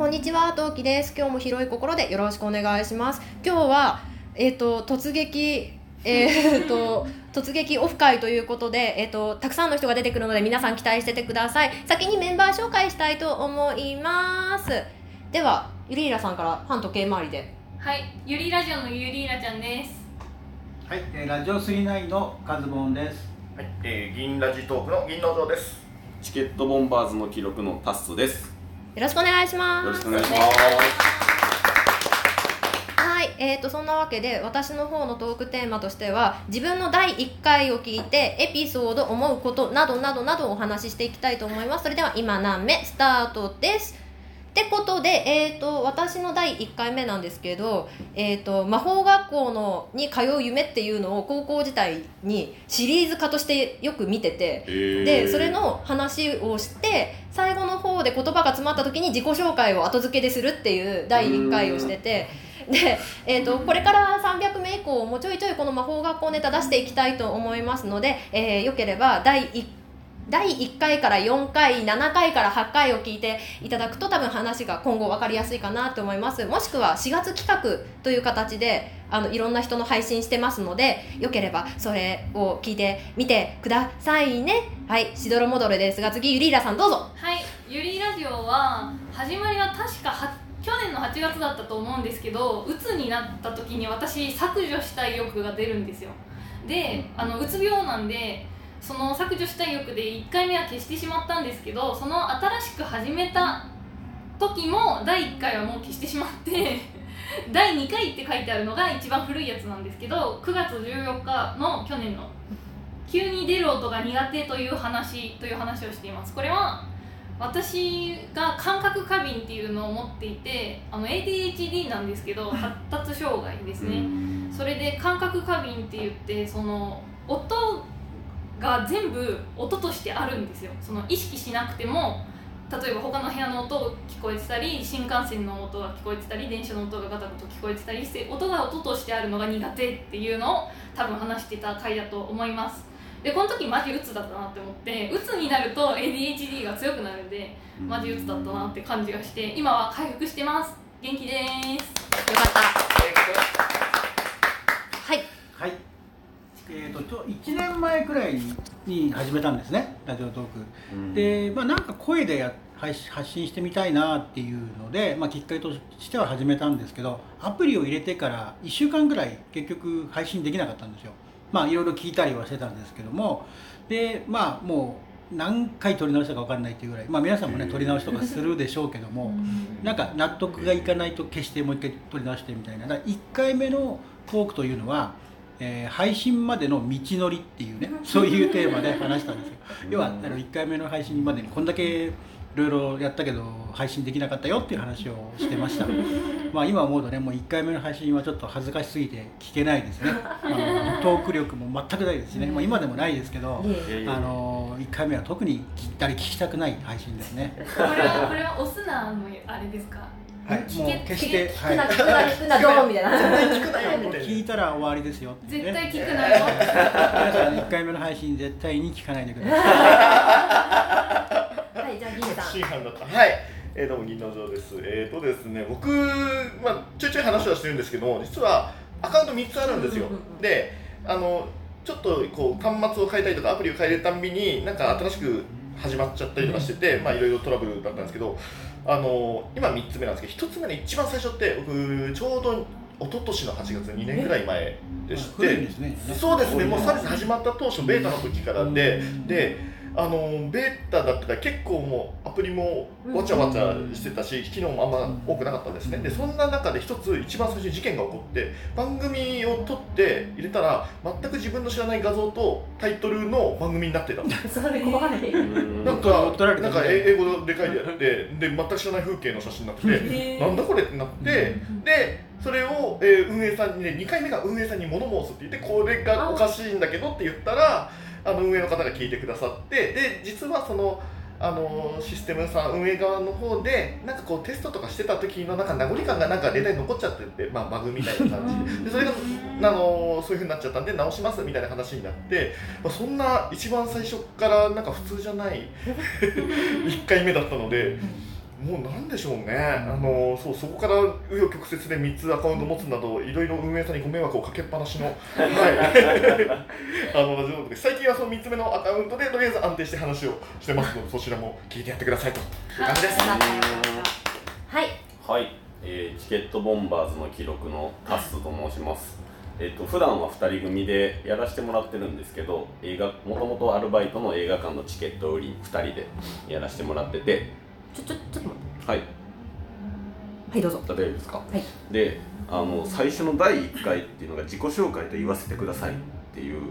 こんにちは、トウキです。今日も広い心でよろしくお願いします。今日は、えっ、と、突撃、えっ、と、突撃オフ会ということで、えっ、と、たくさんの人が出てくるので、皆さん期待しててください。先にメンバー紹介したいと思います。では、ゆりーらさんから反時計回りで。はい、ゆりラジオのゆりーらちゃんです。はい、えーラジオ39のカズボンです。はい、えー、銀ラジトークの銀農場です。チケットボンバーズの記録のタッスです。よろしくお願いします。よろしくお願いします。はい、えー、とそんなわけで私の方のトークテーマとしては自分の第1回を聞いてエピソード思うことなどなどなどをお話ししていきたいと思いますそれでは今何目スタートですってことで、えー、と私の第1回目なんですけど、えー、と魔法学校のに通う夢っていうのを高校時代にシリーズ化としてよく見ててでそれの話をして最後の方で言葉が詰まった時に自己紹介を後付けでするっていう第1回をしててで、えー、とこれから300名以降もうちょいちょいこの魔法学校ネタ出していきたいと思いますので、えーよければ第1第1回から4回7回から8回を聞いていただくと多分話が今後分かりやすいかなと思いますもしくは4月企画という形であのいろんな人の配信してますのでよければそれを聞いてみてくださいねはいしどろもどろですが次ゆりーらさんどうぞはい、ゆりラジオは始まりは確かは去年の8月だったと思うんですけど、鬱になった時に私削除したい欲が出るんですよ。で、あのうつ病なんで。その削除したい欲で1回目は消してしまったんですけどその新しく始めた時も第1回はもう消してしまって 第2回って書いてあるのが一番古いやつなんですけど9月14日の去年の急に出る音が苦手という話という話をしています。これは私が感覚過敏っていうのを持っていてあの ADHD なんですけど発達障害ですね。それで感覚過敏って言ってその音が全部音としてあるんですよ。その意識しなくても例えば他の部屋の音が聞こえてたり新幹線の音が聞こえてたり電車の音がガタガタ聞こえてたりして音が音としてあるのが苦手っていうのを多分話してた回だと思います。でこの時マジ鬱だったなって思って鬱になると ADHD が強くなるんでマジ鬱だったなって感じがして今は回復してます。元気です。よかったはいはい。えっ、とちょ1年前くらいに始めたんですね、ラジオトーク。で、まあなんか声でや配信発信してみたいなっていうので、まあきっかけとしては始めたんですけど、アプリを入れてから1週間くらい結局配信できなかったんですよ。まあいろいろ聞いたりはしてたんですけども、でまあもう何回撮り直したか分かんないっていうぐらい、まあ皆さんもね撮り直しとかするでしょうけども。なんか納得がいかないと消してもう一回取り直してみたいなだから1回目のトークというのは、えー配信までの道のりっていうねそういうテーマで話したんですよ。要はあの1回目の配信までにこんだけいろいろやったけど配信できなかったよっていう話をしてました。まあ今思うとねもう1回目の配信はちょっと恥ずかしすぎて聞けないですね。あのトーク力も全くないですしね、まあ、今でもないですけどあの1回目は特に聞いたり聞きたくない配信ですね。これはこれはオスナのあれですか？はいもう決して聞くな聞くな聞くなどうみたいな聞くなよみたいな。聞いたら終わりですよ絶対聞くなよ皆さん1回目の配信絶対に聞かないでください はいじゃあギネさん真犯だった。はい。えー、どうも銀農場です。えーとですね、僕、まあ、ちょいちょい話はしてるんですけど、実はアカウント3つあるんですよ。で、あの、ちょっとこう端末を変えたりとかアプリを変えるたんびになんか新しく始まっちゃったりとかしてて、まあいろいろトラブルだったんですけど、あの今3つ目なんですけど、1つ目の一番最初って僕ちょうど一昨年の8月2年ぐらい前でしてね。そうですね。もうサービス始まった当初ベータの時からでであのベータだったから結構もうアプリもわちゃわちゃしてたし機能もあんま多くなかったんですね。でそんな中で一つ一番最初に事件が起こって番組を撮って入れたら全く自分の知らない画像とタイトルの番組になってた。それ怖い。なんかなんか英語で書いてあって で全く知らない風景の写真になっててなんだこれってなってでそれを、えー運営さんにね2回目が運営さんに物申すって言ってこれがおかしいんだけどって言ったらあの運営の方が聞いてくださってで実はそのあのシステムさん運営側の方でなんかこうテストとかしてた時のなんか名残感がなんかデータに残っちゃってて、まあ、バグみたいな感じ。ででそれがあのそういうふうになっちゃったんで直しますみたいな話になって、まあ、そんな一番最初からなんか普通じゃない 1回目だったのでもうなんでしょうね、あのそうそこから紆余曲折で3つアカウント持つなど、いろいろ運営さんにご迷惑をかけっぱなしの、はい、あのラジオで最近はその3つ目のアカウントでとりあえず安定して話をしてますので、そちらも聞いてやってくださいという感じです。はい。はい、えーチケットボンバーズの記録のタッスと申します。えっと普段は2人組でやらせてもらってるんですけど映画もともとアルバイトの映画館のチケット売り2人でやらせてもらっててちょちょちょっと待って。はい。はいどうぞ。大丈夫ですか？はい。であの最初の第1回っていうのが自己紹介と言わせてくださいっていう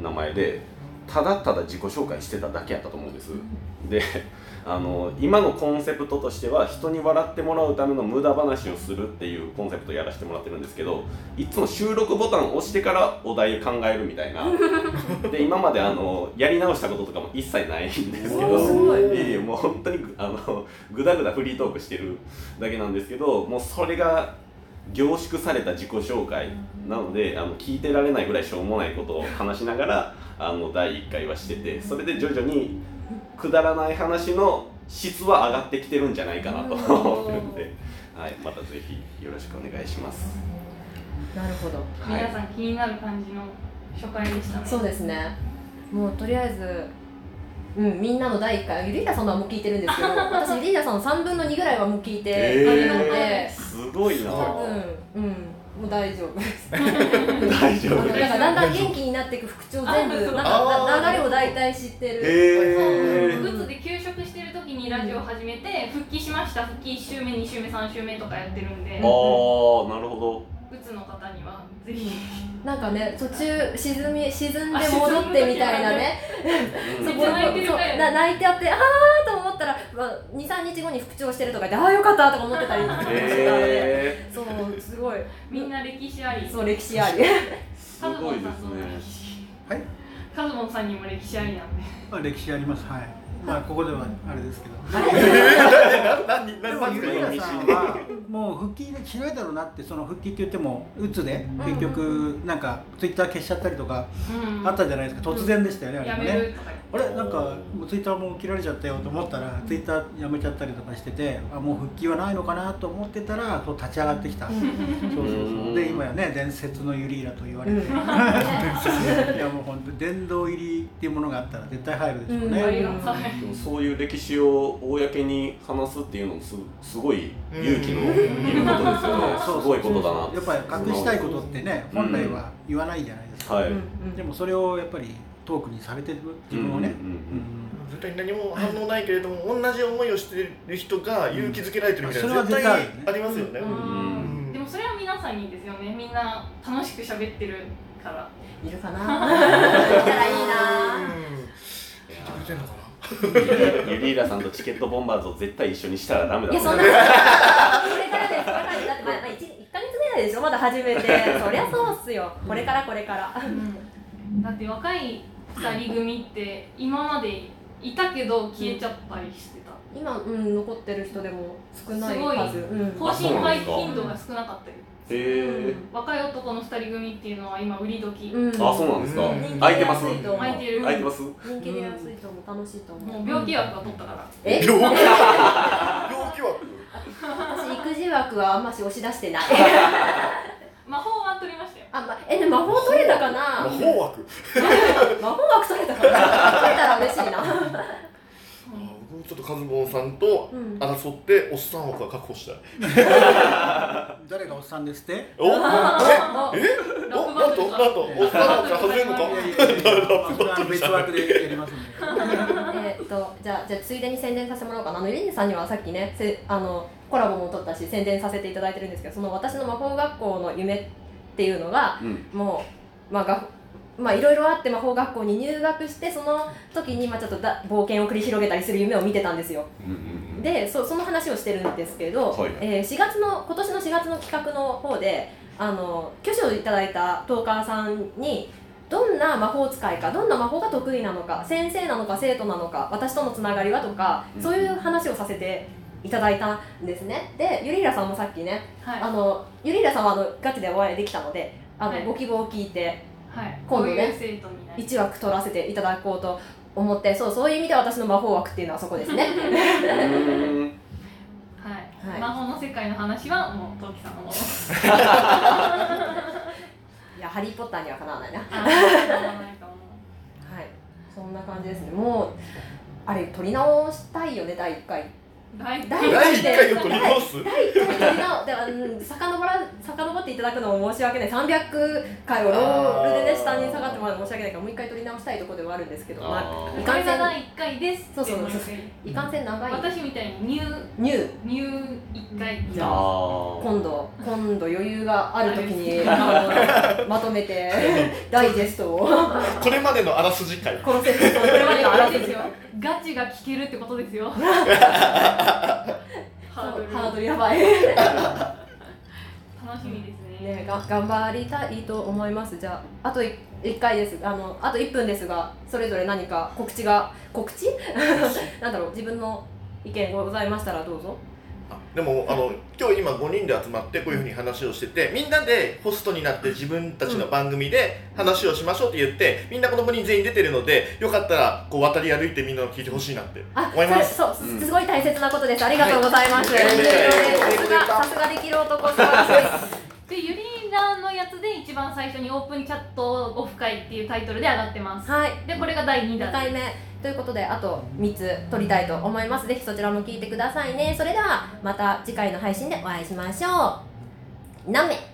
名前でただただ自己紹介してただけやったと思うんです。であの今のコンセプトとしては人に笑ってもらうための無駄話をするっていうコンセプトをやらせてもらってるんですけどいつも収録ボタンを押してからお題を考えるみたいな で今まであのやり直したこととかも一切ないんですけどい。いえもう本当にあのぐだぐだフリートークしてるだけなんですけどもうそれが凝縮された自己紹介なのであの聞いてられないぐらいしょうもないことを話しながらあの第1回はしててそれで徐々にくだらない話の質は上がってきてるんじゃないかなと思ってるんで、はい、またぜひよろしくお願いします。なるほど。はい。皆さん気になる感じの初回でしたね。そうですね。もうとりあえずうん、みんなの第1回ゆりーさんのはもう聞いてるんですけど 私ゆりーさんの3分の2ぐらいはもう聞いてえあるのーで、すごいな。多分。うんもう大丈夫です。大丈夫あのなんかだんだん元気になっていく副長全部なんか流れを大体知ってる。えグッズで休職してる時にラジオ始めて復帰しました復帰1週目2週目3週目とかやってるんでああなるほグッズの方にはぜひなんかね途中沈み沈んで戻ってみたいなねど、そうんめっちゃ泣いてあってあーと思ったら、まあ、23日後に復調してるとか言ってああよかったとか思ってたりしてたので、えそうすごい。みんな歴史あり。そう歴史あり。ー、すごいですね。はい、カズモンさんにも歴史ありなんで。まあ、歴史あります。はい。まあここではあれですけど。もゆ何ですかりやさんはもう復帰しないだろうなってその復帰って言ってもうつで結局なんかツイッター消しちゃったりとかうん。あったじゃないですか。突然でしたよねあれもねあれなんかもうツイッターも切られちゃったよと思ったらツイッターやめちゃったりとかしててあもう復帰はないのかなと思ってたらそう立ち上がってきた。そうそうそう。で今やね伝説のユリーラと言われて、うん。いやもう本当殿堂入りっていうものがあったら絶対入るでしょうね、うん。そういう歴史を公に話すっていうのもすすごい勇気のいることですよね。すごいことだなやっぱり隠したいことってね本来は言わないじゃないですか、はい、うん。でもそれをやっぱりトークにされてる自分をね、うんうんうん絶対何も反応ないけれども同じ思いをしてる人が勇気づけられてるみたいなうん絶対それは絶対ありますよね。うんうんでもそれは皆さんにですよね。みんな楽しく喋ってるから。いるかな？いたらいいな。聞いてくれてんのかな？ユリーラさんとチケットボンバーズを絶対一緒にしたらダメだいやそんなねこれからですこれからです。だってまあまあ 1, 1ヶ月目ないでしょ？まだ始めて。そりゃそうっすよ。これからこれから。だって若い2人組って今までいたけど消えちゃったりしてた。今、うん、残ってる人でも少ないすごい。数うん。更新配頻度が少なかったり。へえ。若い男の2人組っていうのは今売り時、うん。あそうなんですか。うん。人気空いてます出やすいと思う空いてる。空いてます？人気出やすいと思う。楽しいと思う。もう病気枠が取ったから。え？病気？病気枠？私育児枠はあんまし押し出してない。魔法は取りましたよあ、ま、えでも魔法取れたかな？魔法枠。魔法枠取れたかな？取れたら嬉しいな。僕ちょっとカズボンさんとうん。争っておっさん枠は確保したい。誰がおっさんですって？お？え？あえお？なんと？なんと？おっさん枠外れるのか 別枠でやりますえーっとじゃあじゃあついでに宣伝させてもらおうかな。あのゆりんさんにはさっきねせあのコラボも取ったし宣伝させていただいてるんですけどその私の魔法学校の夢っていうのがうん。もうまあがまあいろいろあって魔法学校に入学してその時にまあちょっとだ冒険を繰り広げたりする夢を見てたんですよ。でそその話をしてるんですけど、はいえー4月の今年の4月の企画の方であの挙手をいただいたトーカーさんにどんな魔法使いかどんな魔法が得意なのか先生なのか生徒なのか私とのつながりはとかうん。そういう話をさせていただいたんですね。でゆりらさんもさっきねはい。あのゆりらさんはあのガチでお会いできたのであの、はい。ご希望を聞いてはい。今度ねこういう生徒になり1枠取らせていただこうと思ってそうそういう意味で私の魔法枠っていうのはそこですね。うん。魔法の世界の話はもうトウキさんのもの。いやハリー・ポッターにはかなわないな。はい。そんな感じですね。もうあれ撮り直したいよね第1回。大第第1回。を取り直す。第1回撮り直ではうん遡ら遡っていただくのも申し訳ない。300回をロールでね下に下がってもらうの申し訳ないからもう一回撮り直したいところではあるんですけど。まあいかんせん第1回です。そうそうそう。いかんせん長い。私みたいにニュー。ニュー。ニュー1回じゃああ今度。今度余裕がある時にあのまとめて ダイジェストを。これまでのあらすじ回このセットこれまでのあらすじ。ですよガチが聞けるってことですよ。ハードル。やばい。楽しみですね。ねが頑張りたいと思います。じゃああと1回です。あのあと1分ですがそれぞれ何か告知が告知？なんだろう自分の意見ございましたらどうぞ。あでもあの今日今5人で集まってこういうふうに話をしててみんなでホストになって自分たちの番組で話をしましょうって言ってみんなこの5人全員出てるのでよかったらこう渡り歩いてみんなの聞いてほしいなって。あ思います。そう、うん。すごい大切なことです。ありがとうございます、はい。さすがさすができる男そうでゆりらのやつで一番最初にオープンチャットオフ会っていうタイトルで上がってます。はい。でこれが第2 2弾回目ということであと3つ撮りたいと思います。ぜひそちらも聞いてくださいね。それではまた次回の配信でお会いしましょう。何名